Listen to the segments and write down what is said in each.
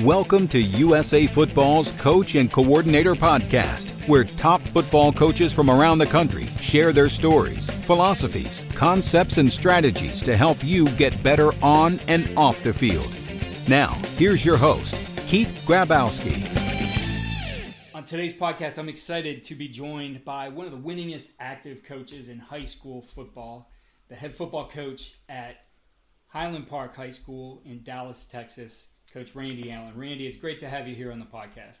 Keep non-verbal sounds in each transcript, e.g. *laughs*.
Welcome to USA Football's Coach and Coordinator Podcast, where top football coaches from around the country share their stories, philosophies, concepts, and strategies to help you get better on and off the field. Now, here's your host, Keith Grabowski. On today's podcast, I'm excited to be joined by one of the winningest active coaches in high school football, the head football coach at Highland Park High School in Dallas, Texas. Coach Randy Allen. Randy, it's great to have you here on the podcast.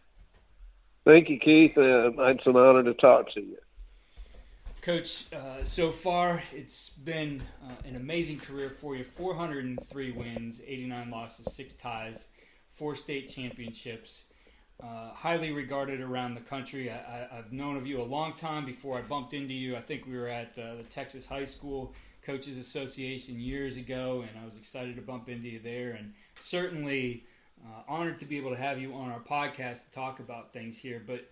Thank you, Keith. Uh, it's an honor to talk to you. Coach, uh, so far it's been uh, an amazing career for you 403 wins, 89 losses, six ties, four state championships. Uh, highly regarded around the country. I, have known of you a long time before I bumped into you. I think we were at uh, the Texas High School Coaches Association years ago, and I was excited to bump into you there. And certainly uh, honored to be able to have you on our podcast to talk about things here. But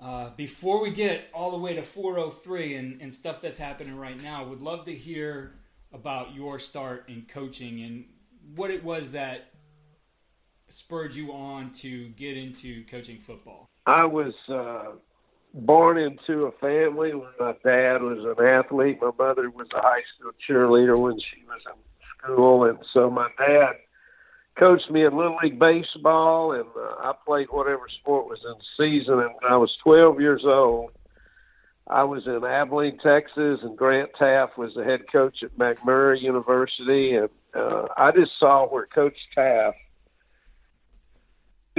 uh, before we get all the way to 403 and, and stuff that's happening right now, would love to hear about your start in coaching and what it was that spurred you on to get into coaching football. I was uh, born into a family where my dad was an athlete. My mother was a high school cheerleader when she was in school, and so my dad coached me in little league baseball, and uh, I played whatever sport was in season. And when I was 12 years old, I was in Abilene, Texas, and Grant Teaff was the head coach at McMurry University, and uh, I just saw where Coach Teaff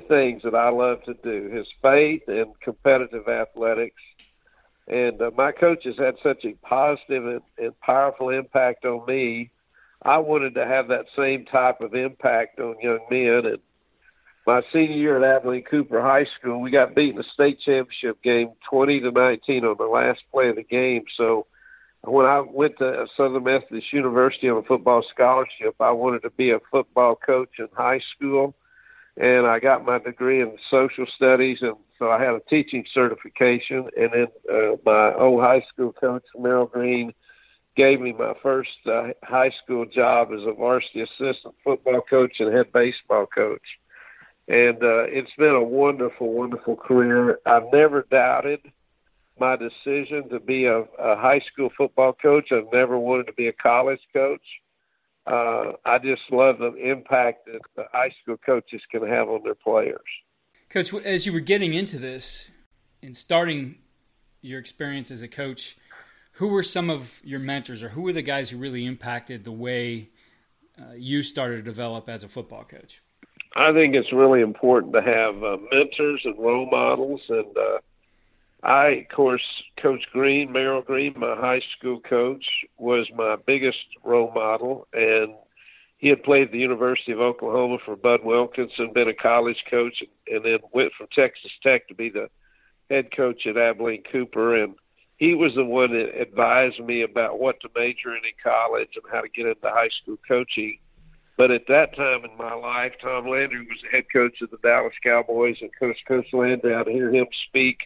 things that I love to do: his faith and competitive athletics. And uh, my coaches had such a positive and, and powerful impact on me I wanted to have that same type of impact on young men. And my senior year at Abilene Cooper High School, we got beat in the state championship game, twenty to nineteen, on the last play of the game. So when I went to Southern Methodist University on a football scholarship, I wanted to be a football coach in high school, and I got my degree in social studies, and so I had a teaching certification. And then uh, my old high school coach, Merrill Green gave me my first uh, high school job as a varsity assistant football coach and head baseball coach. And uh, it's been a wonderful, wonderful career. I've never doubted my decision to be a, a high school football coach. I've never wanted to be a college coach. Uh, I just love the impact that the high school coaches can have on their players. Coach, as you were getting into this and starting your experience as a coach, who were some of your mentors, or who were the guys who really impacted the way uh, you started to develop as a football coach? I think it's really important to have uh, mentors and role models. And uh, I, of course, Coach Green, Merrill Green, my high school coach, was my biggest role model. And he had played at the University of Oklahoma for Bud Wilkinson, been a college coach, and then went from Texas Tech to be the head coach at Abilene Cooper. And he was the one that advised me about what to major in in college and how to get into high school coaching. But at that time in my life, Tom Landry was the head coach of the Dallas Cowboys, and Coach Coach Landry, I'd hear him speak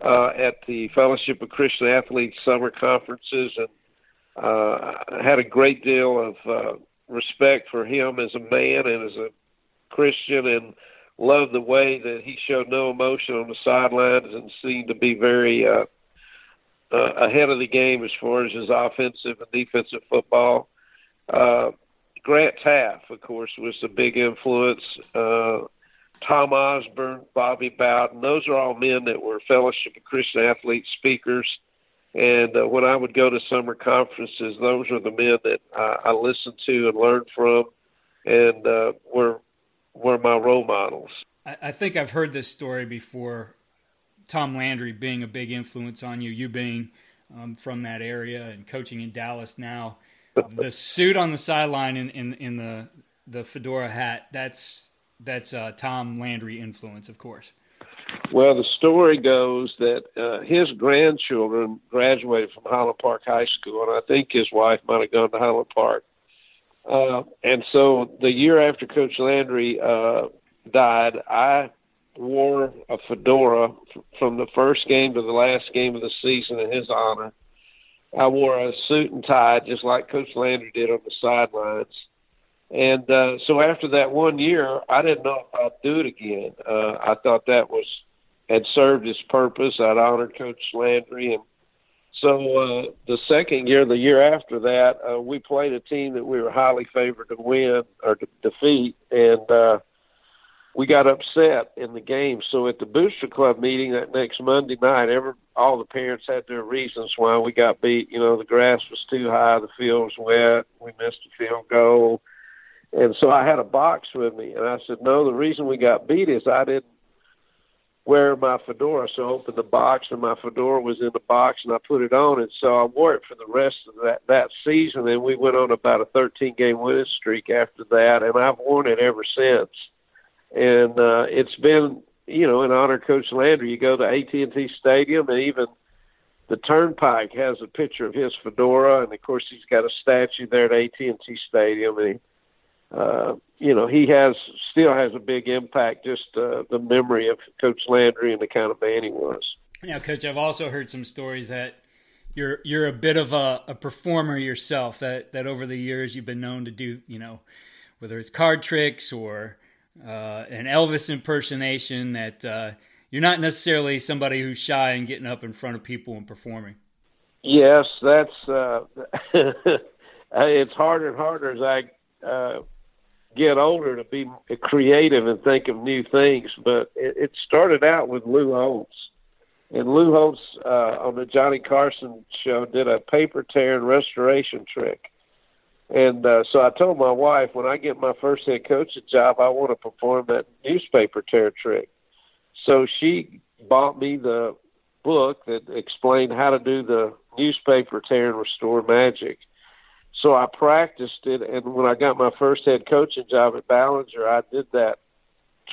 uh, at the Fellowship of Christian Athletes summer conferences, and uh, had a great deal of uh, respect for him as a man and as a Christian, and loved the way that he showed no emotion on the sidelines and seemed to be very uh, uh, ahead of the game as far as his offensive and defensive football. Uh, Grant Teaff, of course, was a big influence. Uh, Tom Osborne, Bobby Bowden, those are all men that were Fellowship of Christian Athletes speakers. And uh, when I would go to summer conferences, those are the men that I, I listened to and learned from, and uh, were were my role models. I, I think I've heard this story before. Tom Landry being a big influence on you, you being um, from that area and coaching in Dallas now. *laughs* the suit on the sideline in, in, in the the fedora hat that's that's uh, Tom Landry influence, of course. Well, the story goes that uh, his grandchildren graduated from Highland Park High School, and I think his wife might have gone to Highland Park. Uh, and so the year after Coach Landry uh, died, I wore a fedora from the first game to the last game of the season in his honor. I wore a suit and tie, just like Coach Landry did on the sidelines. And uh, so after that one year, I didn't know if I'd do it again. Uh, I thought that was had served its purpose. I'd honored Coach Landry, and so uh, the second year, the year after that, uh, we played a team that we were highly favored to win or to defeat, and uh, we got upset in the game. So at the Booster Club meeting that next Monday night, every all the parents had their reasons why we got beat. You know, the grass was too high, the field was wet, we missed a field goal and so I had a box with me, and I said, "No, the reason we got beat is I didn't wear my fedora." So I opened the box, and my fedora was in the box, and I put it on, and so I wore it for the rest of that that season. And we went on about a 13 game winning streak after that, and I've worn it ever since. And uh, it's been, you know, in honor of Coach Landry. You go to AT&T Stadium, and even the Turnpike has a picture of his fedora, and of course he's got a statue there at AT&T Stadium, and he uh, you know, he has still has a big impact. Just uh, the memory of Coach Landry and the kind of man he was. Now, Coach, I've also heard some stories that you're you're a bit of a, a performer yourself. That that over the years you've been known to do, you know, whether it's card tricks or uh, an Elvis impersonation. That uh, you're not necessarily somebody who's shy and getting up in front of people and performing. Yes, that's uh, *laughs* it's harder and harder as I uh, get older to be creative and think of new things. But it, it started out with Lou Holtz. And Lou Holtz uh, on the Johnny Carson show did a paper tearing restoration trick. And uh, so I told my wife, when I get my first head coaching job, I want to perform that newspaper tear trick. So she bought me the book that explained how to do the newspaper tear and restore magic. So I practiced it, and when I got my first head coaching job at Ballinger, I did that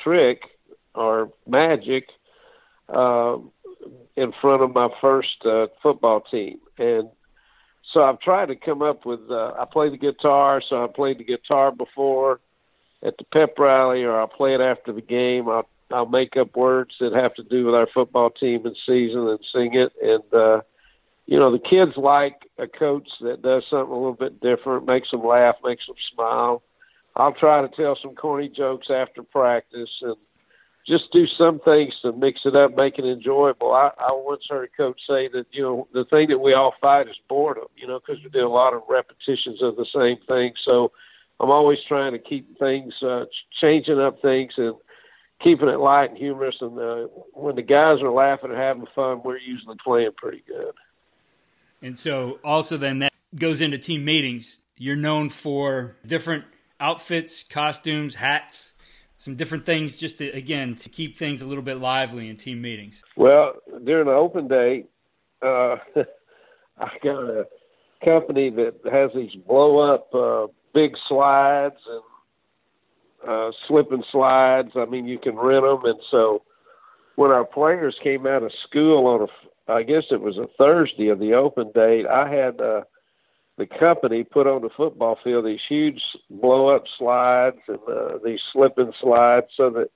trick or magic uh, in front of my first uh, football team, and so I've tried to come up with. Uh, I play the guitar, so I played the guitar before at the pep rally, or I'll play it after the game. I'll I'll make up words that have to do with our football team and season and sing it, and uh, you know, the kids like a coach that does something a little bit different, makes them laugh, makes them smile. I'll try to tell some corny jokes after practice and just do some things to mix it up, make it enjoyable. I, I once heard a coach say that, you know, the thing that we all fight is boredom, you know, because we do a lot of repetitions of the same thing. So I'm always trying to keep things, uh, changing up things and keeping it light and humorous. And uh, when the guys are laughing and having fun, we're usually playing pretty good. And so also then that goes into team meetings. You're known for different outfits, costumes, hats, some different things just to, again to keep things a little bit lively in team meetings. Well, during the open day, uh, *laughs* I got a company that has these blow up uh, big slides and uh, slip and slides. I mean, you can rent them, and so when our players came out of school on a I guess it was a Thursday of the open date. I had uh, the company put on the football field these huge blow up slides and uh, these slipping slides, so that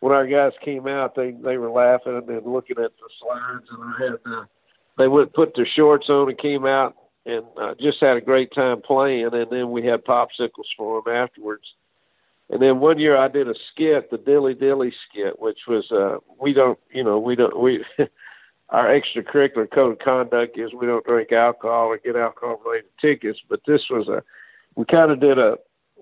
when our guys came out, they they were laughing and looking at the slides, and I had uh, they would put their shorts on and came out and uh, just had a great time playing, and then we had popsicles for them afterwards. And then one year I did a skit, the Dilly Dilly skit, which was uh we don't you know we don't we *laughs* our extracurricular code of conduct is we don't drink alcohol or get alcohol related tickets. But this was a we kind of did a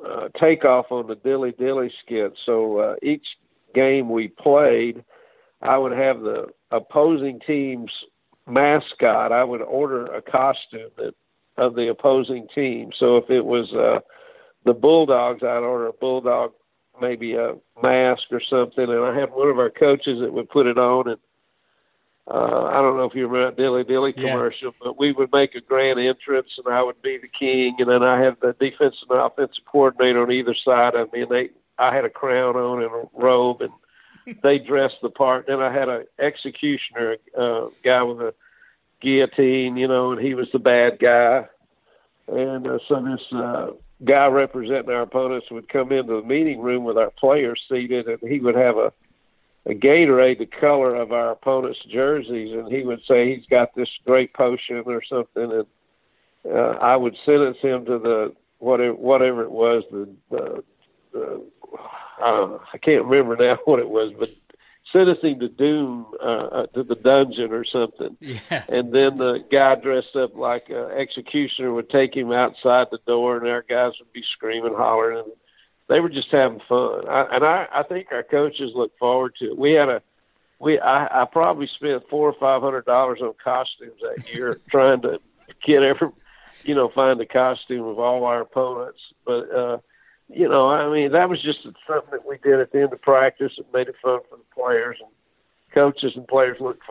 uh, takeoff on the dilly dilly skit. So uh, each game we played, I would have the opposing team's mascot. I would order a costume that of the opposing team. So if it was uh, the Bulldogs, I'd order a Bulldog, maybe a mask or something. And I had one of our coaches that would put it on and uh, I don't know if you remember that Dilly Dilly commercial, yeah. but we would make a grand entrance, and I would be the king, and then I had the defensive and offensive coordinator on either side of me, and they I had a crown on and a robe, and *laughs* they dressed the part. Then I had an executioner, uh, guy with a guillotine, you know, and he was the bad guy, and uh, so this uh, guy representing our opponents would come into the meeting room with our players seated, and he would have a a Gatorade the color of our opponent's jerseys, and he would say he's got this great potion or something, and uh, I would sentence him to the whatever whatever it was the the, the I don't know I can't remember now *laughs* what it was, but sentencing to doom uh, uh, to the dungeon or something. Yeah. And then the guy dressed up like an executioner would take him outside the door, and our guys would be screaming, hollering, and they were just having fun. I, and I, I think our coaches look forward to it. We had a, we I, I probably spent four or five hundred dollars on costumes that year *laughs* trying to get every, you know, find the costume of all our opponents. But uh, you know, I mean, that was just something that we did at the end of practice. It made it fun for the players and coaches and players looked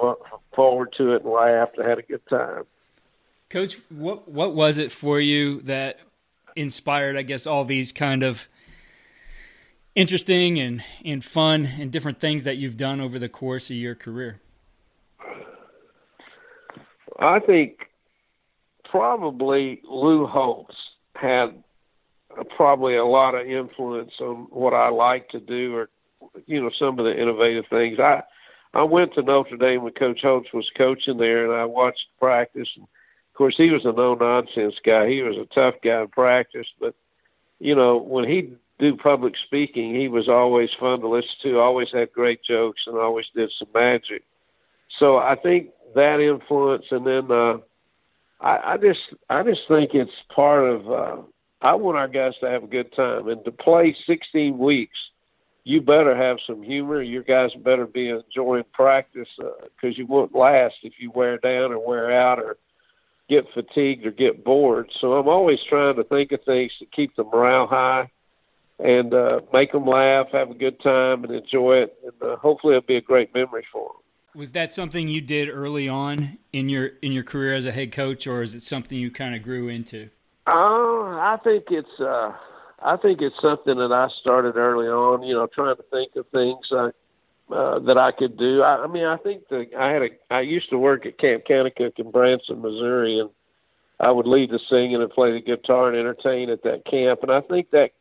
forward to it and laughed and had a good time. Coach, what what was it for you that inspired, I guess, all these kind of interesting and, and fun and different things that you've done over the course of your career? I think probably Lou Holtz had probably a lot of influence on what I like to do or you know some of the innovative things. I I went to Notre Dame when Coach Holtz was coaching there, and I watched practice. And of course, he was a no nonsense guy. He was a tough guy in practice, but you know when he do public speaking, he was always fun to listen to, always had great jokes, and always did some magic. So I think that influence, and then uh, I, I just I just think it's part of. Uh, I want our guys to have a good time, and to play 16 weeks, you better have some humor. Your guys better be enjoying practice because uh, you won't last if you wear down or wear out or get fatigued or get bored. So I'm always trying to think of things to keep the morale high and uh, make them laugh, have a good time, and enjoy it. And uh, hopefully, it'll be a great memory for them. Was that something you did early on in your in your career as a head coach, or is it something you kind of grew into? Uh, I think it's uh, I think it's something that I started early on. You know, trying to think of things I, uh, that I could do. I, I mean, I think that I had a I used to work at Camp Kanakuk in Branson, Missouri, and I would lead the singing and play the guitar and entertain at that camp. And I think that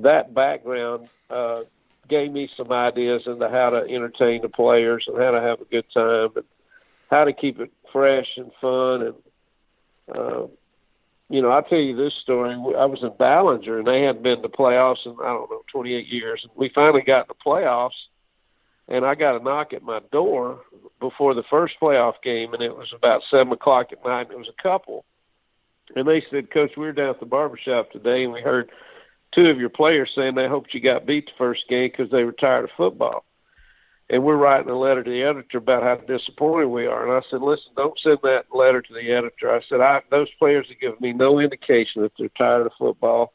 that background uh, gave me some ideas into how to entertain the players and how to have a good time and how to keep it fresh and fun. And, uh, you know, I'll tell you this story. I was in Ballinger and they hadn't been to playoffs in, I don't know, 28 years. And we finally got to playoffs and I got a knock at my door before the first playoff game and it was about seven o'clock at night and it was a couple. And they said, Coach, we were down at the barbershop today and we heard – two of your players saying they hoped you got beat the first game because they were tired of football. And we're writing a letter to the editor about how disappointed we are. And I said, listen, don't send that letter to the editor. I said, I, those players have given me no indication that they're tired of football,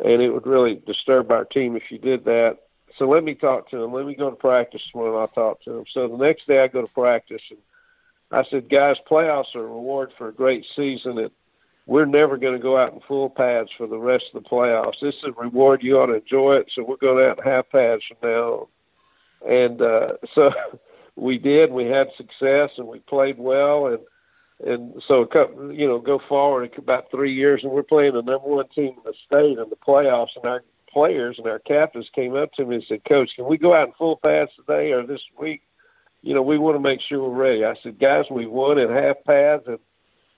and it would really disturb our team if you did that. So let me talk to them. Let me go to practice and I'll talk to them. So the next day I go to practice, and I said, guys, playoffs are a reward for a great season. And we're never going to go out in full pads for the rest of the playoffs. This is a reward. You ought to enjoy it. So we're going out in half pads from now on. And uh, *laughs* so we did. We had success, and we played well. And and so couple, you know, go forward about three years, and we're playing the number one team in the state in the playoffs. And our players and our captains came up to me and said, "Coach, can we go out in full pads today or this week? You know, we want to make sure we're ready." I said, "Guys, we won in half pads, and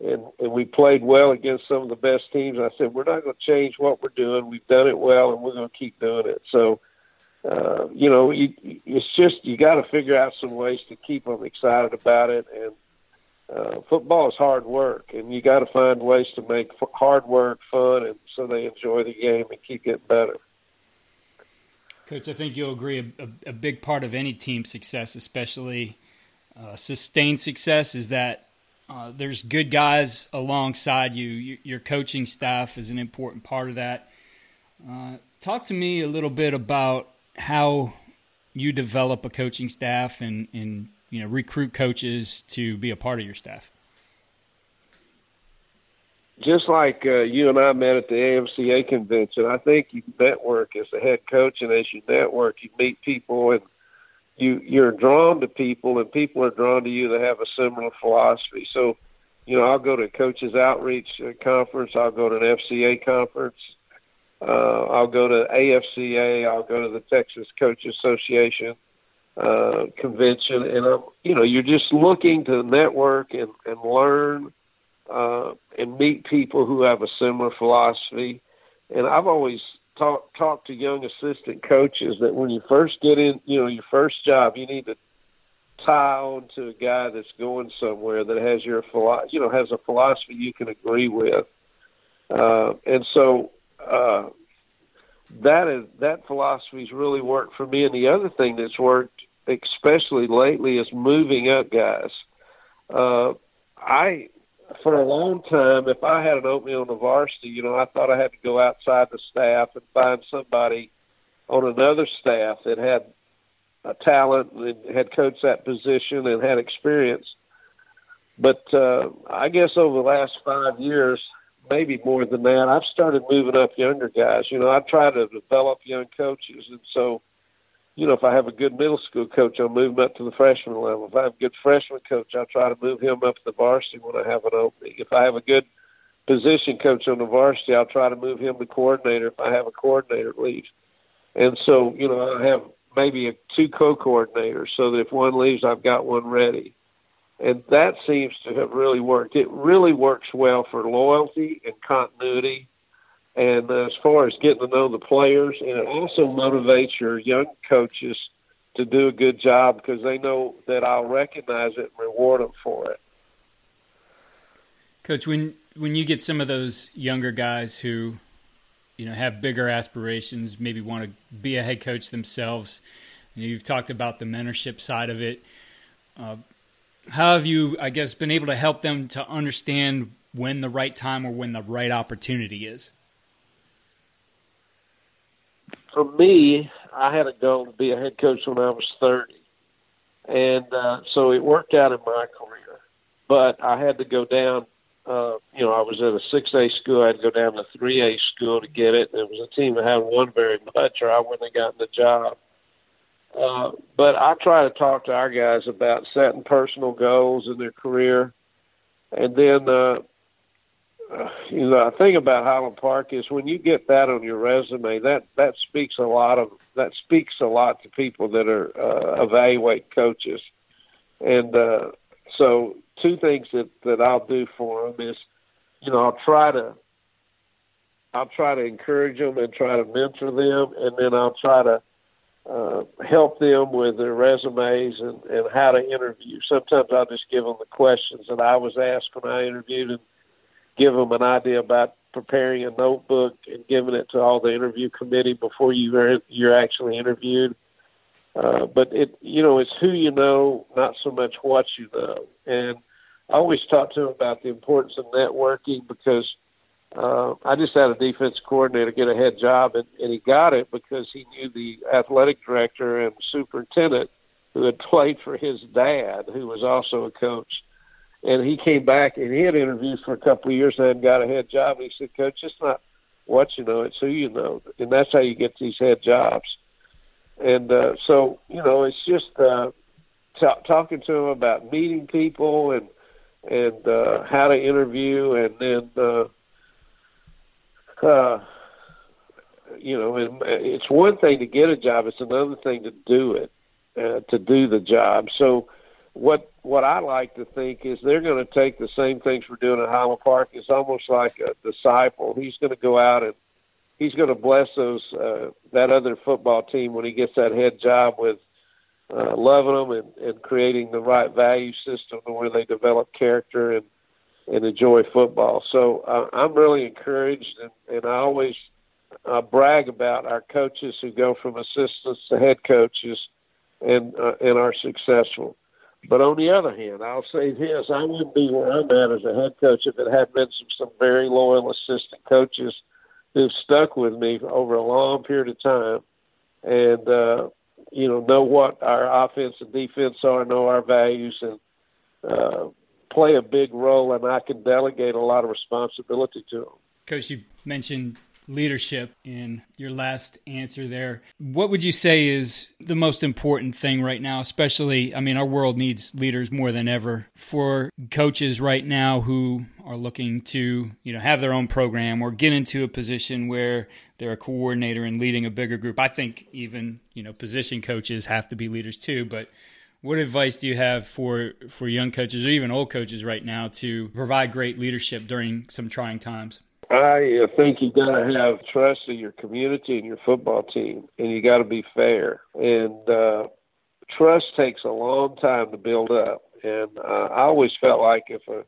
and, and we played well against some of the best teams. I said, we're not going to change what we're doing. We've done it well, and we're going to keep doing it. So, uh, you know, you, it's just you got to figure out some ways to keep them excited about it. And uh, football is hard work, and you got to find ways to make f- hard work fun, and so they enjoy the game and keep getting better. Coach, I think you'll agree a, a, big part of any team success, especially uh, sustained success, is that uh, there's good guys alongside you. Your coaching staff is an important part of that. Uh, talk to me a little bit about how you develop a coaching staff and, and you know recruit coaches to be a part of your staff. Just like uh, you and I met at the AFCA convention, I think you network as a head coach, and as you network, you meet people and you you're drawn to people and people are drawn to you that have a similar philosophy. So, you know, I'll go to coaches outreach conference, I'll go to an FCA conference, uh, I'll go to AFCA, I'll go to the Texas Coach Association uh, convention, and I'm you know you're just looking to network and and learn uh, and meet people who have a similar philosophy. And I've always talk talk to young assistant coaches that when you first get in, you know, your first job, you need to tie on to a guy that's going somewhere that has your philo- you know has a philosophy you can agree with, uh, and so uh, that is that philosophy's really worked for me. And the other thing that's worked, especially lately, is moving up guys. Uh, I for a long time, if I had an opening on the varsity, you know, I thought I had to go outside the staff and find somebody on another staff that had a talent and had coached that position and had experience. But uh, I guess over the last five years, maybe more than that, I've started moving up younger guys. You know, I try to develop young coaches, and so you know, if I have a good middle school coach, I'll move him up to the freshman level. If I have a good freshman coach, I'll try to move him up to the varsity when I have an opening. If I have a good position coach on the varsity, I'll try to move him to coordinator if I have a coordinator leave. And so, you know, I have maybe a, two co-coordinators so that if one leaves, I've got one ready. And that seems to have really worked. It really works well for loyalty and continuity and as far as getting to know the players, and it also motivates your young coaches to do a good job because they know that I'll recognize it and reward them for it. Coach, when when you get some of those younger guys who, you know, have bigger aspirations, maybe want to be a head coach themselves, and you've talked about the mentorship side of it. Uh, how have you, I guess, been able to help them to understand when the right time or when the right opportunity is? for me, I had a goal to be a head coach when I was 30. And uh, so it worked out in my career. But I had to go down, uh, you know, I was at a 6A school. I had to go down to 3A school to get it. It was a team that had won very much, or I wouldn't have gotten the job. Uh, but I try to talk to our guys about setting personal goals in their career. And then uh, you know, the thing about Highland Park is when you get that on your resume, that that speaks a lot of that speaks a lot to people that are uh, evaluate coaches, and uh, so two things that that I'll do for them is, you know, I'll try to I'll try to encourage them and try to mentor them, and then I'll try to uh, help them with their resumes and, and how to interview. Sometimes I'll just give them the questions that I was asked when I interviewed, and give them an idea about preparing a notebook and giving it to all the interview committee before you are, you're actually interviewed. Uh, but it, you know, it's who you know, not so much what you know. And I always talk to them about the importance of networking because uh, I just had a defense coordinator get a head job, and, and he got it because he knew the athletic director and superintendent who had *laughs* played for his dad, who was also a coach and he came back and he had interviewed for a couple of years and got a head job. And he said, Coach, it's not what you know, it's who you know, and that's how you get these head jobs. And uh, so, you know, it's just uh, t- talking to him about meeting people and and uh, how to interview, and then uh, uh, you know, and it's one thing to get a job; it's another thing to do it, uh, to do the job. So what what I like to think is they're going to take the same things we're doing at Highland Park. It's almost like a disciple. He's going to go out and he's going to bless those uh, that other football team when he gets that head job with uh, loving them and, and creating the right value system where they develop character and and enjoy football. So uh, I'm really encouraged, and, and I always uh, brag about our coaches who go from assistants to head coaches and uh, and are successful. But on the other hand, I'll say this: I wouldn't be where I'm at as a head coach if it hadn't been some, some very loyal assistant coaches who've stuck with me over a long period of time, and uh, you know know what our offense and defense are, know our values, and uh, play a big role. And I can delegate a lot of responsibility to them. Coach, you mentioned leadership in your last answer there. What would you say is the most important thing right now, especially, I mean, our world needs leaders more than ever for coaches right now who are looking to, you know, have their own program or get into a position where they're a coordinator and leading a bigger group. I think even, you know, position coaches have to be leaders too, but what advice do you have for for young coaches or even old coaches right now to provide great leadership during some trying times? I think you got to have trust in your community and your football team, and you got to be fair. And uh, trust takes a long time to build up. And uh, I always felt like if a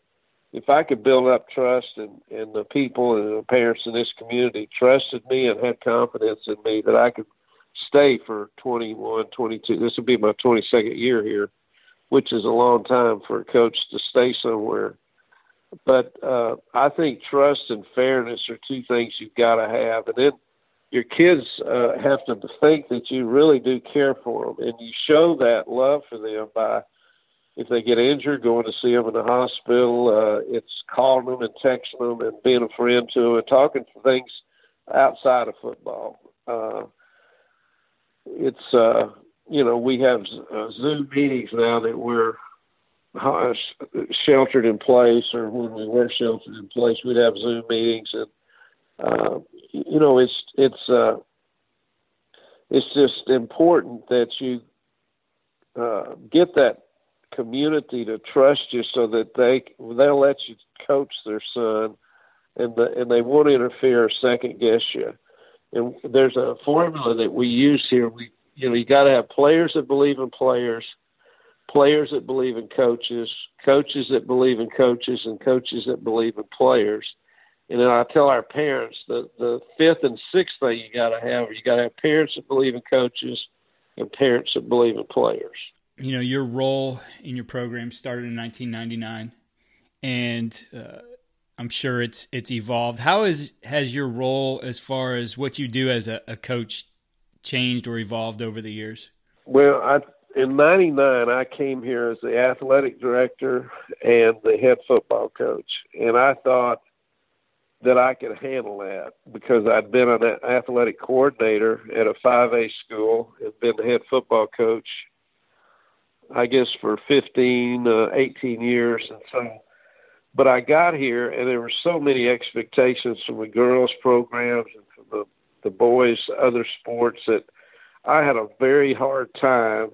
if I could build up trust and and the people and the parents in this community trusted me and had confidence in me that I could stay for 21, 22. This will be my 22nd year here, which is a long time for a coach to stay somewhere but uh, I think trust and fairness are two things you've got to have, and then your kids uh, have to think that you really do care for them, and you show that love for them by if they get injured, going to see them in the hospital. Uh, it's calling them and texting them and being a friend to them and talking for things outside of football. Uh, it's uh, you know we have uh, Zoom meetings now that we're sheltered in place or when we were sheltered in place, we'd have Zoom meetings and uh, you know it's it's uh, it's just important that you uh, get that community to trust you so that they they'll let you coach their son and the, and they won't interfere or second guess you. And there's a formula that we use here. We you know you got to have players that believe in players players that believe in coaches, coaches that believe in coaches, and coaches that believe in players. And then I tell our parents the the fifth and sixth thing you got to have you got to have parents that believe in coaches and parents that believe in players. You know, your role in your program started in 1999, and uh, I'm sure it's it's evolved. How is has your role as far as what you do as a, a coach changed or evolved over the years? Well, I in '99, I came here as the athletic director and the head football coach, and I thought that I could handle that because I'd been an athletic coordinator at a 5A school and been the head football coach, I guess, for 15, uh, 18 years, and so. But I got here, and there were so many expectations from the girls' programs and from the the boys' other sports that I had a very hard time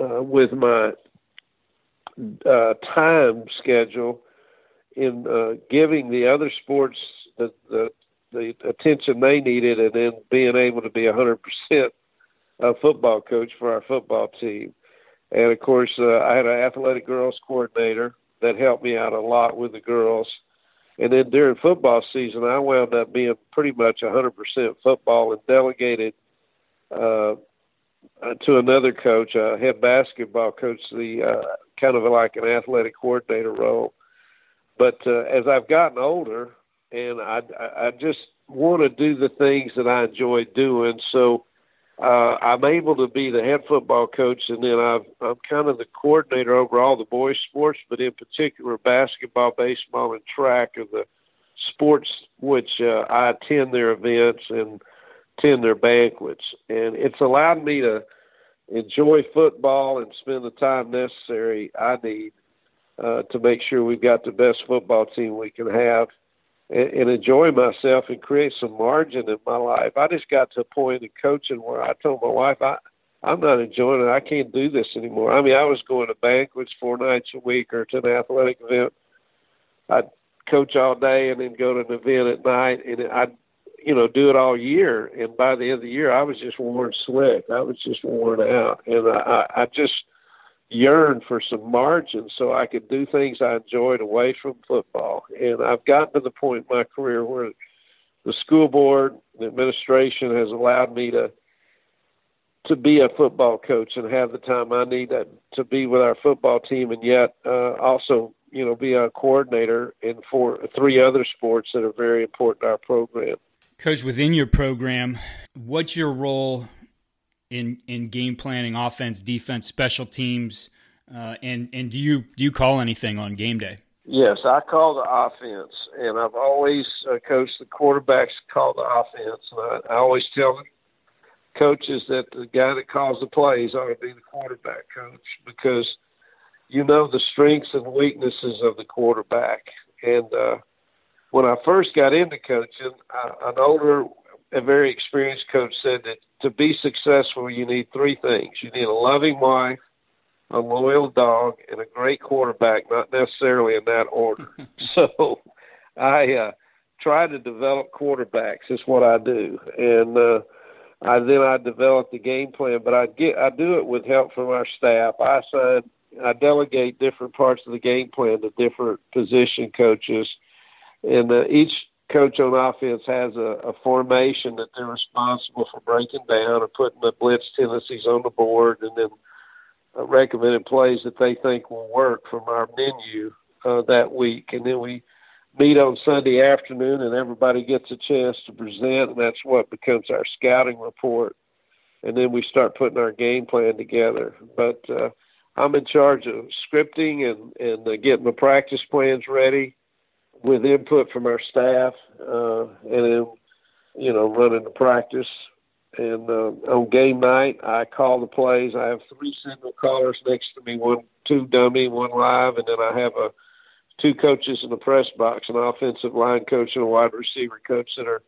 uh, with my uh, time schedule in uh, giving the other sports the, the the attention they needed, and then being able to be a hundred percent a football coach for our football team. And of course, uh, I had an athletic girls coordinator that helped me out a lot with the girls. And then during football season, I wound up being pretty much a 100% football and delegated uh, to another coach, a uh, head basketball coach, the uh, kind of like an athletic coordinator role. But uh, as I've gotten older, and I, I just want to do the things that I enjoy doing, so uh, I'm able to be the head football coach, and then I've, I'm kind of the coordinator over all the boys' sports, but in particular basketball, baseball, and track are the sports which uh, I attend their events and attend their banquets. And it's allowed me to enjoy football and spend the time necessary I need uh, to make sure we've got the best football team we can have and, and enjoy myself and create some margin in my life. I just got to a point in coaching where I told my wife, I, I'm not enjoying it. I can't do this anymore. I mean, I was going to banquets four nights a week or to an athletic event. I'd coach all day and then go to an event at night, and I'd you know, do it all year. And by the end of the year, I was just worn slick. I was just worn out, and I, I just yearned for some margin so I could do things I enjoyed away from football. And I've gotten to the point in my career where the school board, the administration has allowed me to to be a football coach and have the time I need to, to be with our football team, and yet uh, also you know be a coordinator in four three other sports that are very important to our program. Coach, within your program, what's your role in in game planning, offense, defense, special teams, uh, and and do you do you call anything on game day? Yes, I call the offense, and I've always uh, coached the quarterbacks call the offense. And I, I always tell coaches that the guy that calls the plays ought to be the quarterback coach because you know the strengths and weaknesses of the quarterback. And uh, when I first got into coaching, I, an older, a very experienced coach said that to be successful, you need three things: you need a loving wife, a loyal dog, and a great quarterback. Not necessarily in that order. *laughs* so, I uh, try to develop quarterbacks. Is what I do, and uh, I then I develop the game plan. But I get I do it with help from our staff. I assign I delegate different parts of the game plan to different position coaches, and uh, each coach on offense has a, a formation that they're responsible for breaking down and putting the blitz tendencies on the board, and then uh, recommended plays that they think will work from our menu uh, that week, and then we meet on Sunday afternoon, and everybody gets a chance to present, and that's what becomes our scouting report. And then we start putting our game plan together. But uh, I'm in charge of scripting and and uh, getting the practice plans ready with input from our staff, uh, and then you know running the practice. And uh, on game night, I call the plays. I have three signal callers next to me, one two dummy, one live, and then I have a two coaches in the press box, an offensive line coach and a wide receiver coach that are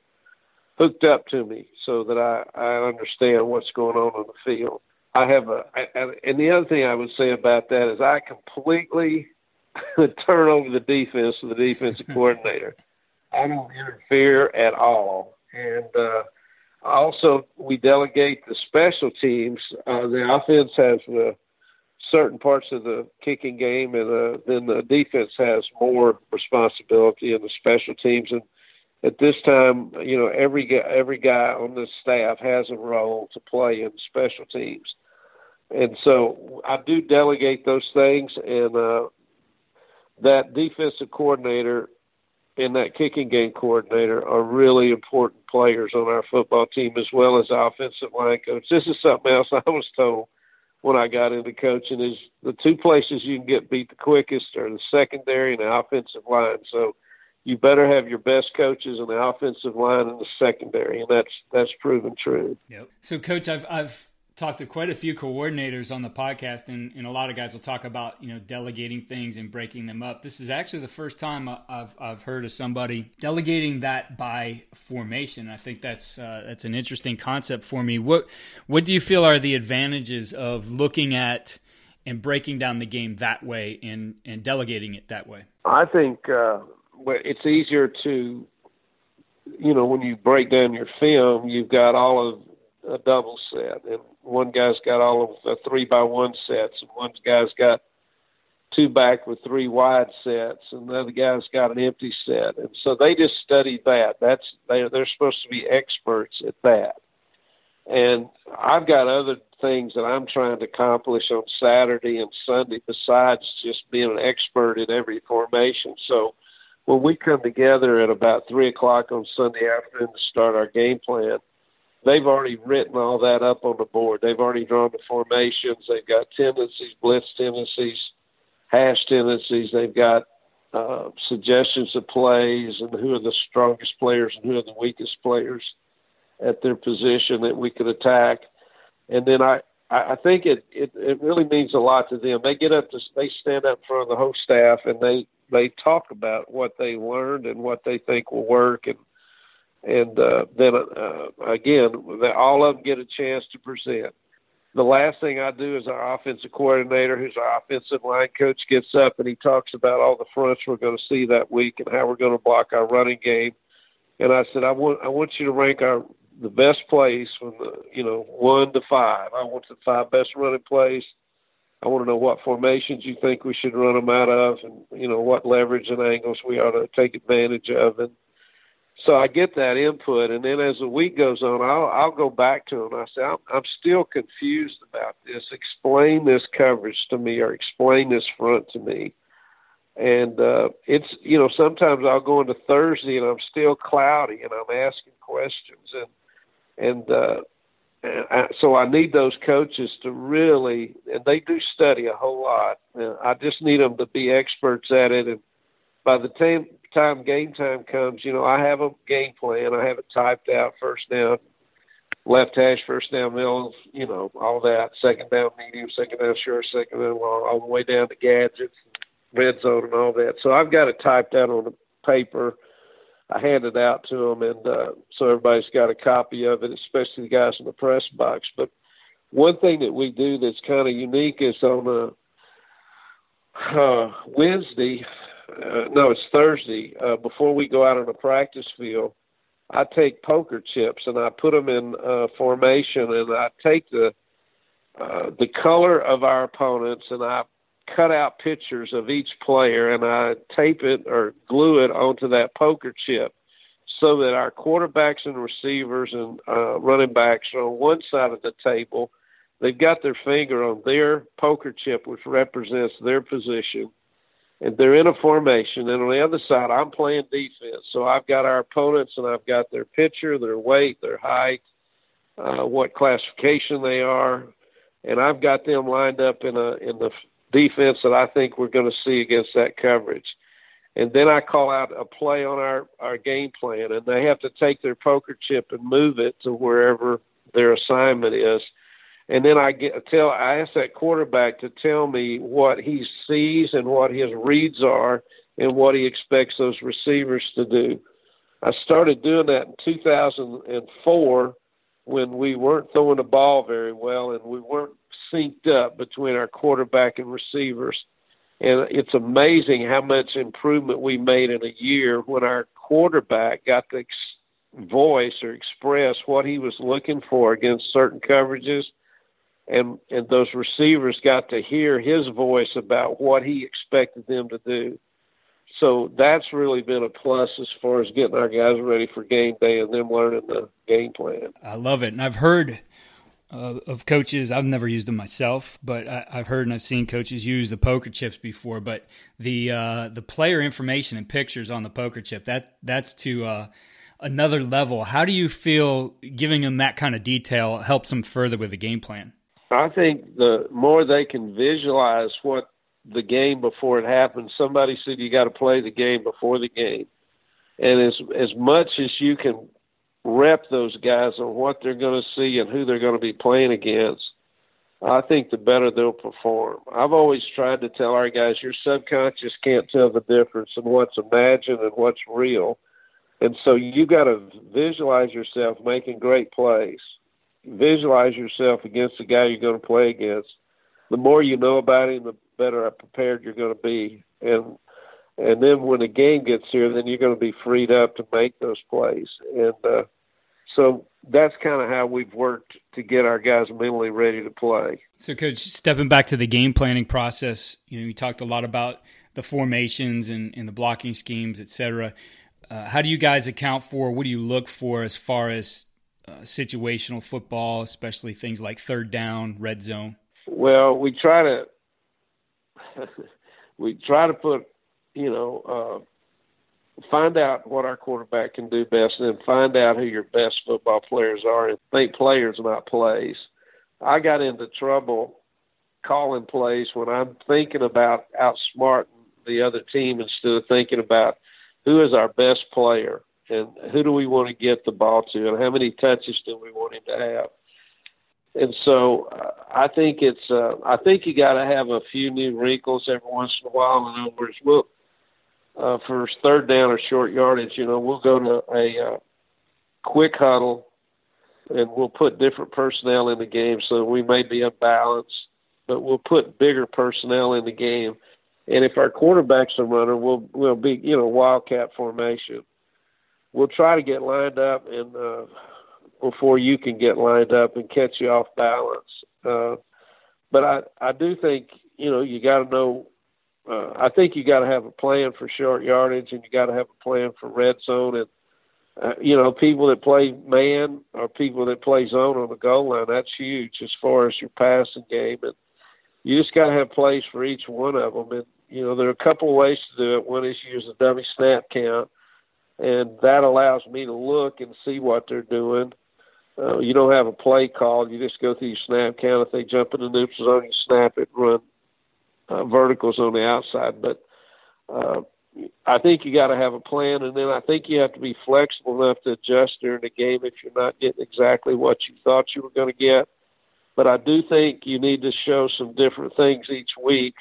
hooked up to me so that I, I understand what's going on on the field. I have a, I, and the other thing I would say about that is I completely *laughs* turn over the defense to the defensive *laughs* coordinator. I don't interfere at all, and uh, also we delegate the special teams. Uh, the offense has the certain parts of the kicking game, and uh, then the defense has more responsibility in the special teams. And at this time, you know, every guy, every guy on the staff has a role to play in special teams, and so I do delegate those things. And uh, that defensive coordinator and that kicking game coordinator are really important players on our football team, as well as offensive line coach. This is something else *laughs* I was told when I got into coaching is the two places you can get beat the quickest are the secondary and the offensive line. So you better have your best coaches in the offensive line and the secondary, and that's that's proven true. Yep. So, coach, I've I've talked to quite a few coordinators on the podcast, and, and a lot of guys will talk about you know delegating things and breaking them up. This is actually the first time I've I've heard of somebody delegating that by formation. I think that's uh, that's an interesting concept for me. What what do you feel are the advantages of looking at and breaking down the game that way and and delegating it that way? I think uh, it's easier to you know when you break down your film, you've got all of a double set, and one guy's got all of the three by one sets, and one guy's got two back with three wide sets, and the other guy's got an empty set, and so they just studied that. That's they they're supposed to be experts at that, and I've got other things that I'm trying to accomplish on Saturday and Sunday besides just being an expert in every formation. So when we come together at about three o'clock on Sunday afternoon to start our game plan they've already written all that up on the board. They've already drawn the formations. They've got tendencies, blitz tendencies, hash tendencies. They've got uh, suggestions of plays and who are the strongest players and who are the weakest players at their position that we could attack. And then I, I think it, it it really means a lot to them. They get up to they stand up in front of the whole staff and they they talk about what they learned and what they think will work and and uh, then uh, again, all of them get a chance to present. The last thing I do is our offensive coordinator, who's our offensive line coach, gets up and he talks about all the fronts we're going to see that week and how we're going to block our running game and I said, I want I want you to rank our the best plays from the you know one to five. I want the five best running plays. I want to know what formations you think we should run them out of, and you know what leverage and angles we ought to take advantage of. And so I get that input, and then as the week goes on, I'll I'll go back to them. I say I'm, I'm still confused about this. Explain this coverage to me, or explain this front to me. And uh, it's you know sometimes I'll go into Thursday and I'm still cloudy, and I'm asking questions, and and uh, and I, so I need those coaches to really, and they do study a whole lot. And I just need them to be experts at it. And by the time time game time comes, you know, I have a game plan. I have it typed out. First down, left hash, first down middle, you know, all that. Second down medium, second down short, second down long, all the way down to gadgets, red zone, and all that. So I've got it typed out on the paper I hand it out to them, and uh, so everybody's got a copy of it, especially the guys in the press box. But one thing that we do that's kind of unique is on a uh, Wednesday, uh, no, it's Thursday, uh, before we go out on the practice field. I take poker chips and I put them in uh, formation, and I take the uh, the color of our opponents and I cut out pictures of each player and I tape it or glue it onto that poker chip so that our quarterbacks and receivers and uh, running backs are on one side of the table. They've got their finger on their poker chip, which represents their position, and they're in a formation. And on the other side, I'm playing defense. So I've got our opponents and I've got their pitcher, their weight, their height, uh, what classification they are, and I've got them lined up in a in the defense that I think we're going to see against that coverage. And then I call out a play on our, our game plan, and they have to take their poker chip and move it to wherever their assignment is. And then I get tell I ask that quarterback to tell me what he sees and what his reads are and what he expects those receivers to do. I started doing that in 2004 when we weren't throwing the ball very well and we weren't synced up between our quarterback and receivers. And it's amazing how much improvement we made in a year when our quarterback got to ex- voice or express what he was looking for against certain coverages. And, and those receivers got to hear his voice about what he expected them to do. So that's really been a plus as far as getting our guys ready for game day and them learning the game plan. I love it. And I've heard uh, of coaches. I've never used them myself, but I, have heard and I've seen coaches use the poker chips before. But the uh, the player information and pictures on the poker chip that that's to uh, another level. How do you feel giving them that kind of detail helps them further with the game plan? I think the more they can visualize what the game before it happens. Somebody said you got to play the game before the game, and as as much as you can rep those guys on what they're going to see and who they're going to be playing against, I think the better they'll perform. I've always tried to tell our guys, your subconscious can't tell the difference in what's imagined and what's real. And so you got to visualize yourself making great plays. Visualize yourself against the guy you're going to play against. The more you know about him, the better prepared you're going to be. And and then when the game gets here, then you're going to be freed up to make those plays. And uh, so that's kind of how we've worked to get our guys mentally ready to play. So, coach, stepping back to the game planning process, you know, you talked a lot about the formations and, and the blocking schemes, et cetera. Uh, how do you guys account for? What do you look for as far as uh, situational football, especially things like third down, red zone? Well, we try to *laughs* we try to put you know, uh, find out what our quarterback can do best, and then find out who your best football players are, and think players, not plays. I got into trouble calling plays when I'm thinking about outsmarting the other team instead of thinking about who is our best player and who do we want to get the ball to and how many touches do we want him to have. And so uh, I think it's uh, I think you got to have a few new wrinkles every once in a while. In other words, we'll uh, for third down or short yardage, you know, we'll go to a uh, quick huddle and we'll put different personnel in the game so we may be unbalanced, but we'll put bigger personnel in the game. And if our quarterback's a runner, we'll we'll be you know wildcat formation. We'll try to get lined up and uh, before you can get lined up and catch you off balance. Uh, but I I do think you know you got to know. Uh, I think you got to have a plan for short yardage, and you got to have a plan for red zone, and uh, you know people that play man or people that play zone on the goal line. That's huge as far as your passing game, and you just got to have plays for each one of them. And you know there are a couple ways to do it. One is use a dummy snap count, and that allows me to look and see what they're doing. Uh, you don't have a play call. You just go through your snap count. If they jump in the neutral zone, you snap it, run uh, verticals on the outside. But uh, I think you got to have a plan, and then I think you have to be flexible enough to adjust during the game if you're not getting exactly what you thought you were going to get. But I do think you need to show some different things each week,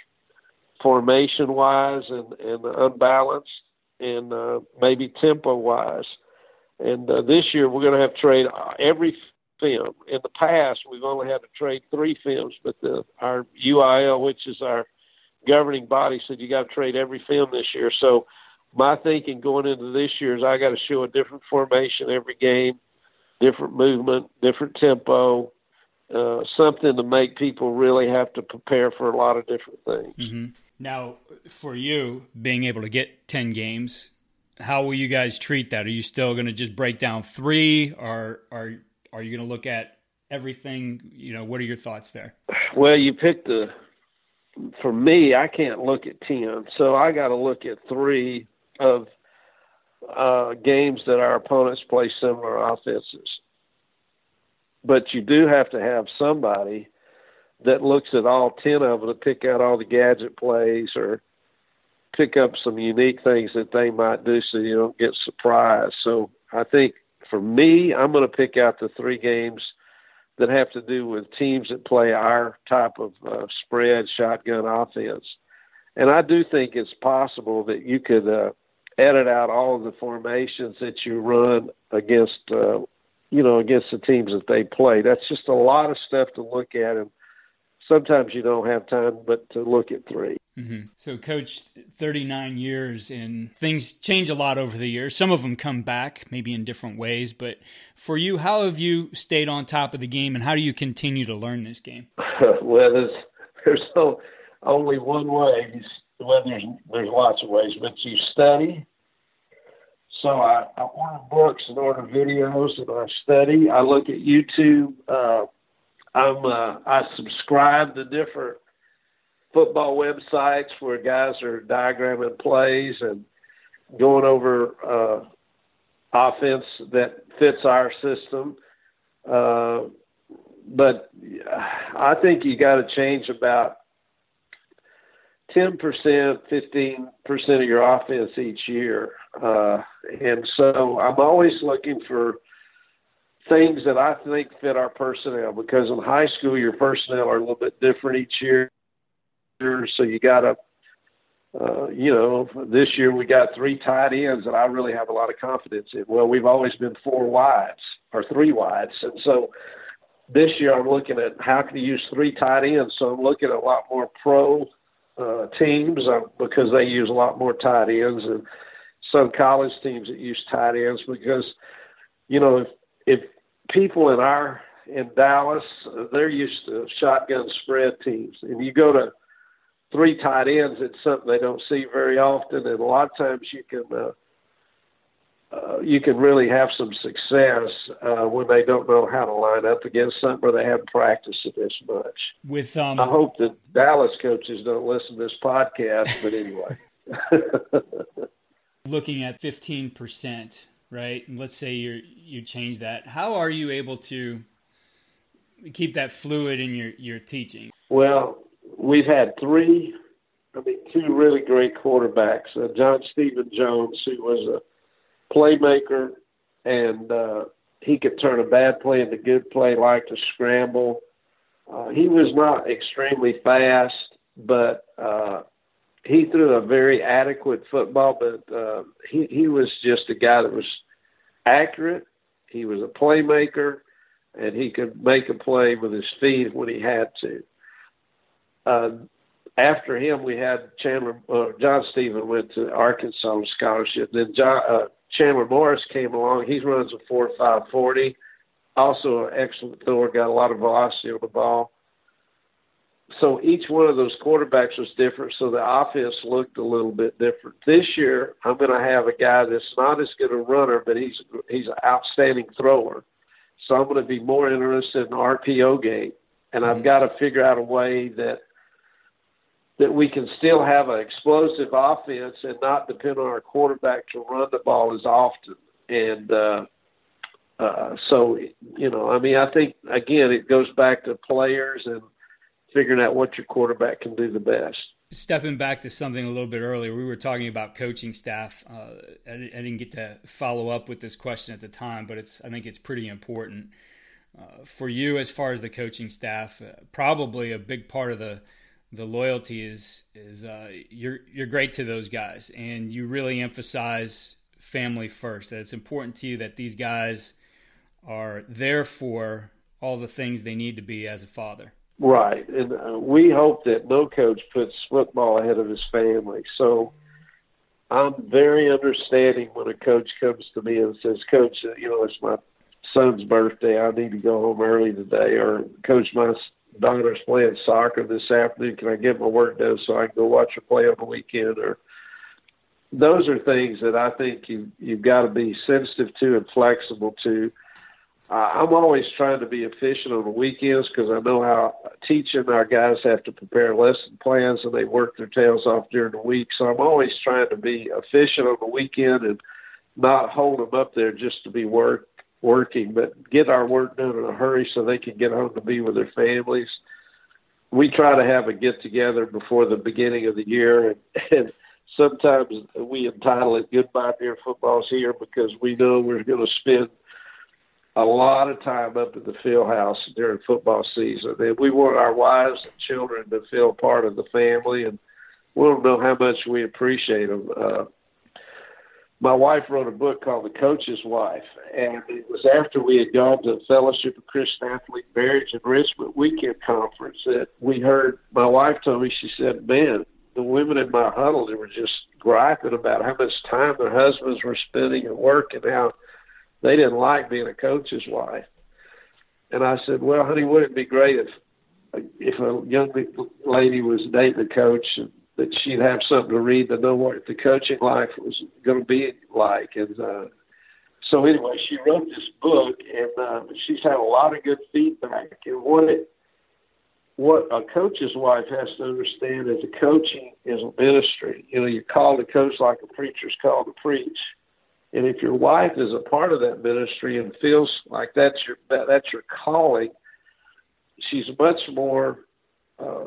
formation wise and, and unbalanced, and uh, maybe tempo wise. And uh, this year we're going to have to trade every film. In the past, we've only had to trade three films, but the, our UIL, which is our governing body, said you got to trade every film this year. So my thinking going into this year is I got to show a different formation every game, different movement, different tempo, uh, something to make people really have to prepare for a lot of different things. Mm-hmm. Now, for you, being able to get 10 games how will you guys treat that? Are you still going to just break down three, or are are you going to look at everything? You know, what are your thoughts there? Well, you picked the. For me, I can't look at ten, so I got to look at three of uh, games that our opponents play similar offenses. But you do have to have somebody that looks at all ten of them to pick out all the gadget plays or pick up some unique things that they might do so you don't get surprised. So I think for me, I'm going to pick out the three games that have to do with teams that play our type of uh, spread shotgun offense. And I do think it's possible that you could uh, edit out all of the formations that you run against, uh, you know, against the teams that they play. That's just a lot of stuff to look at, and sometimes you don't have time but to look at three. Mm-hmm. So, coach, 39 years, and things change a lot over the years. Some of them come back, maybe in different ways. But for you, how have you stayed on top of the game, and how do you continue to learn this game? *laughs* well, there's there's no, only one way. Well, there's there's lots of ways, but you study. So I, I order books and order videos, and I study. I look at YouTube. Uh, I'm uh, I subscribe to different football websites where guys are diagramming plays and going over uh, offense that fits our system. Uh, but I think you got to change about 10%, 15% of your offense each year. Uh, and so I'm always looking for things that I think fit our personnel because in high school, your personnel are a little bit different each year so you got to, uh, you know, this year we got three tight ends that I really have a lot of confidence in. Well, we've always been four wides or three wides, and so this year I'm looking at how can you use three tight ends. So I'm looking at a lot more pro uh, teams uh, because they use a lot more tight ends and some college teams that use tight ends because you know if if people in our in Dallas they're used to shotgun spread teams and you go to three tight ends, it's something they don't see very often, and a lot of times you can uh, uh, you can really have some success uh, when they don't know how to line up against something or they haven't practiced it as much. With um, I hope that Dallas coaches don't listen to this podcast, but anyway. *laughs* Looking at fifteen percent, right? And let's say you you change that. How are you able to keep that fluid in your your teaching? Well, we've had three, I mean, two really great quarterbacks. Uh, John Stephen Jones, who was a playmaker, and uh, he could turn a bad play into good play, like to scramble. Uh, he was not extremely fast, but uh, he threw a very adequate football. But uh, he he was just a guy that was accurate. He was a playmaker, and he could make a play with his feet when he had to uh, after him, we had Chandler. Uh, John Stephen went to Arkansas scholarship. Then John, uh, Chandler Morris came along. He runs a four five forty. Also an excellent thrower, got a lot of velocity on the ball. So each one of those quarterbacks was different, so the offense looked a little bit different. This year, I'm going to have a guy that's not as good a runner, but he's he's an outstanding thrower. So I'm going to be more interested in RPO game, and I've mm-hmm. got to figure out a way that that we can still have an explosive offense and not depend on our quarterback to run the ball as often. And uh, uh, so, you know, I mean, I think again, it goes back to players and figuring out what your quarterback can do the best. Stepping back to something a little bit earlier, we were talking about coaching staff. Uh, I, I, didn't get to follow up with this question at the time, but it's I think it's pretty important uh, for you as far as the coaching staff. Uh, probably a big part of the the loyalty is is uh, you're you're great to those guys, and you really emphasize family first. That it's important to you that these guys are there for all the things they need to be as a father. Right, and uh, we hope that no coach puts football ahead of his family. So I'm very understanding when a coach comes to me and says, "Coach, you know, it's my son's birthday. I need to go home early today," or "Coach, my daughter's playing soccer this afternoon. Can I get my work done so I can go watch her play on the weekend?" Or those are things that I think you you've got to be sensitive to and flexible to. Uh, I'm always trying to be efficient on the weekends because I know how teaching our guys have to prepare lesson plans and they work their tails off during the week. So I'm always trying to be efficient on the weekend and not hold them up there just to be work working, but get our work done in a hurry so they can get home to be with their families. We try to have a get together before the beginning of the year, and, *laughs* and sometimes we entitle it "Goodbye Dear Football's Here" because we know we're going to spend a lot of time up at the field house during football season, and we want our wives and children to feel part of the family, and we don't know how much we appreciate them. Uh, my wife wrote a book called The Coach's Wife, and it was after we had gone to the Fellowship of Christian Athlete Marriage Enrichment Weekend Conference that we heard. My wife told me, she said, "Man, the women in my huddle they were just griping about how much time their husbands were spending at work and how they didn't like being a coach's wife." And I said, "Well, honey, wouldn't it be great if if a young lady was dating a coach and that she'd have something to read to know what the coaching life was going to be like. And uh, so anyway, she wrote this book, and uh, she's had a lot of good feedback. And what it, what a coach's wife has to understand is a coaching is a ministry. You know, you're called to coach like a preacher's called to preach. And if your wife is a part of that ministry and feels like that's your that, that's your calling, she's much more uh,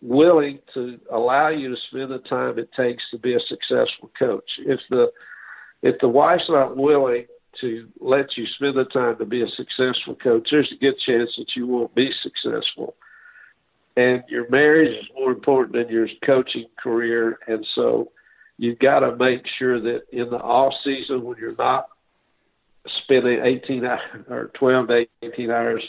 willing to allow you to spend the time it takes to be a successful coach. If the if the wife's not willing to let you spend the time to be a successful coach, there's a good chance that you won't be successful. And your marriage is more important than your coaching career, and so you've got to make sure that in the off season when you're not spending 18 or 12 to 18 hours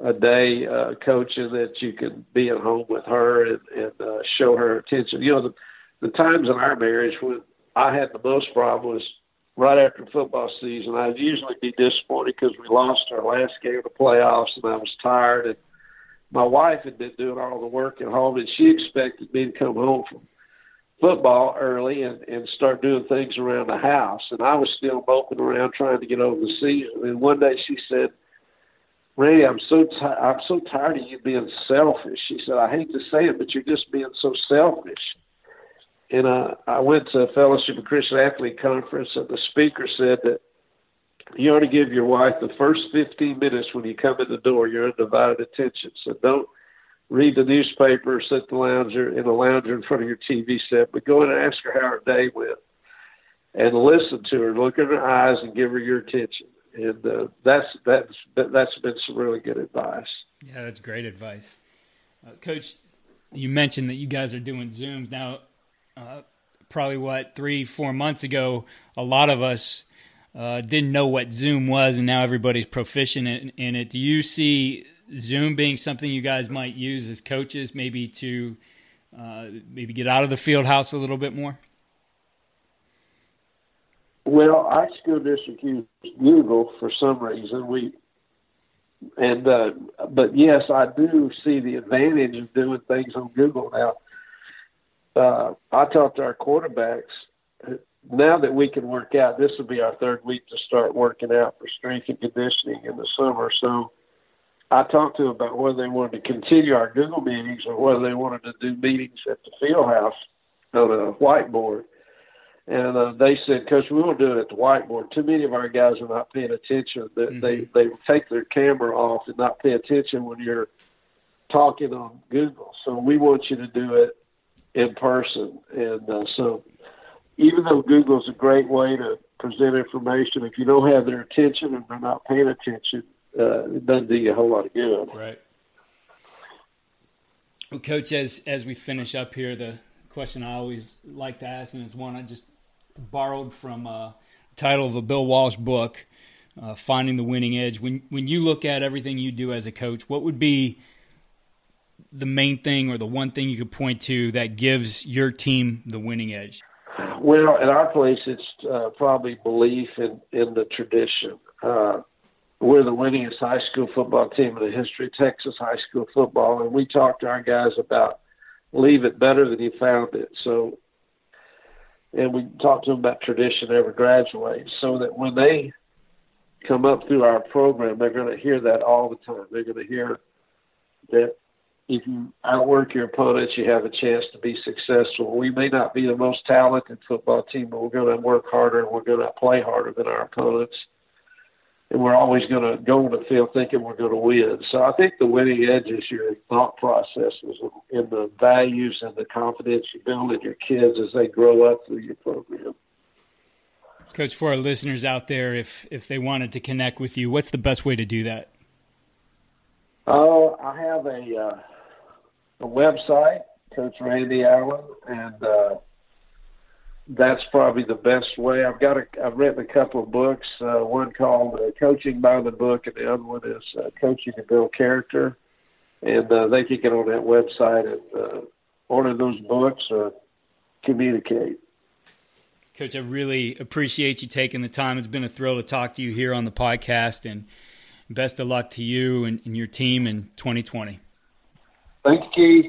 a day uh, coaching that you can be at home with her and, and uh, show her attention. You know, the, the times in our marriage when I had the most problem was right after football season. I'd usually be disappointed because we lost our last game of the playoffs and I was tired. And my wife had been doing all the work at home and she expected me to come home from football early and, and start doing things around the house. And I was still moping around trying to get over the season. And one day she said, Ray, I'm so t- I'm so tired of you being selfish. She said, I hate to say it, but you're just being so selfish. And uh, I went to a Fellowship of Christian Athlete conference, and the speaker said that you ought to give your wife the first 15 minutes when you come in the door your undivided attention. So don't read the newspaper, sit the lounger in the lounger in front of your TV set, but go in and ask her how her day went, and listen to her, look in her eyes, and give her your attention and uh, that's that's that's been some really good advice. Yeah, that's great advice, uh, Coach. You mentioned that you guys are doing zooms now. Uh, probably what three, four months ago, a lot of us uh, didn't know what Zoom was, and now everybody's proficient in, in, it. Do you see Zoom being something you guys might use as coaches, maybe to uh, maybe get out of the field house a little bit more? Well, our school district used Google for some reason. We and uh, but yes, I do see the advantage of doing things on Google now. Uh, I talked to our quarterbacks. Now that we can work out, this will be our third week to start working out for strength and conditioning in the summer. So I talked to them about whether they wanted to continue our Google meetings or whether they wanted to do meetings at the field house on a whiteboard. And uh, they said, Coach, we want to do it at the whiteboard. Too many of our guys are not paying attention. They mm-hmm. they, they take their camera off and not pay attention when you're talking on Google. So we want you to do it in person. And uh, so even though Google's a great way to present information, if you don't have their attention and they're not paying attention, uh, it doesn't do you a whole lot of good. Right. Well, Coach, as as we finish up here, the question I always like to ask, and it's one I just borrowed from uh, the title of a Bill Walsh book, uh, "Finding the Winning Edge." When when you look at everything you do as a coach, what would be the main thing or the one thing you could point to that gives your team the winning edge? Well, at our place, it's uh, probably belief in in the tradition. Uh, we're the winningest high school football team in the history of Texas high school football, and we talk to our guys about leave it better than you found it. So and we talk to them about tradition ever graduate so that when they come up through our program, they're going to hear that all the time. They're going to hear that if you outwork your opponents, you have a chance to be successful. We may not be the most talented football team, but we're going to work harder and we're going to play harder than our opponents and we're always going to go on the field thinking we're going to win. So I think the winning edge is your thought processes and the values and the confidence you build in your kids as they grow up through your program. Coach, for our listeners out there, if if they wanted to connect with you, what's the best way to do that? Oh, I have a uh, a website, Coach Randy Allen, and uh, that's probably the best way. I've got a, I've written a couple of books. Uh, one called uh, Coaching by the Book, and the other one is uh, Coaching to Build Character. And uh, they can get on that website and uh, order those books or communicate. Coach, I really appreciate you taking the time. It's been a thrill to talk to you here on the podcast, and best of luck to you and, and your team in 2020. Thanks, Keith.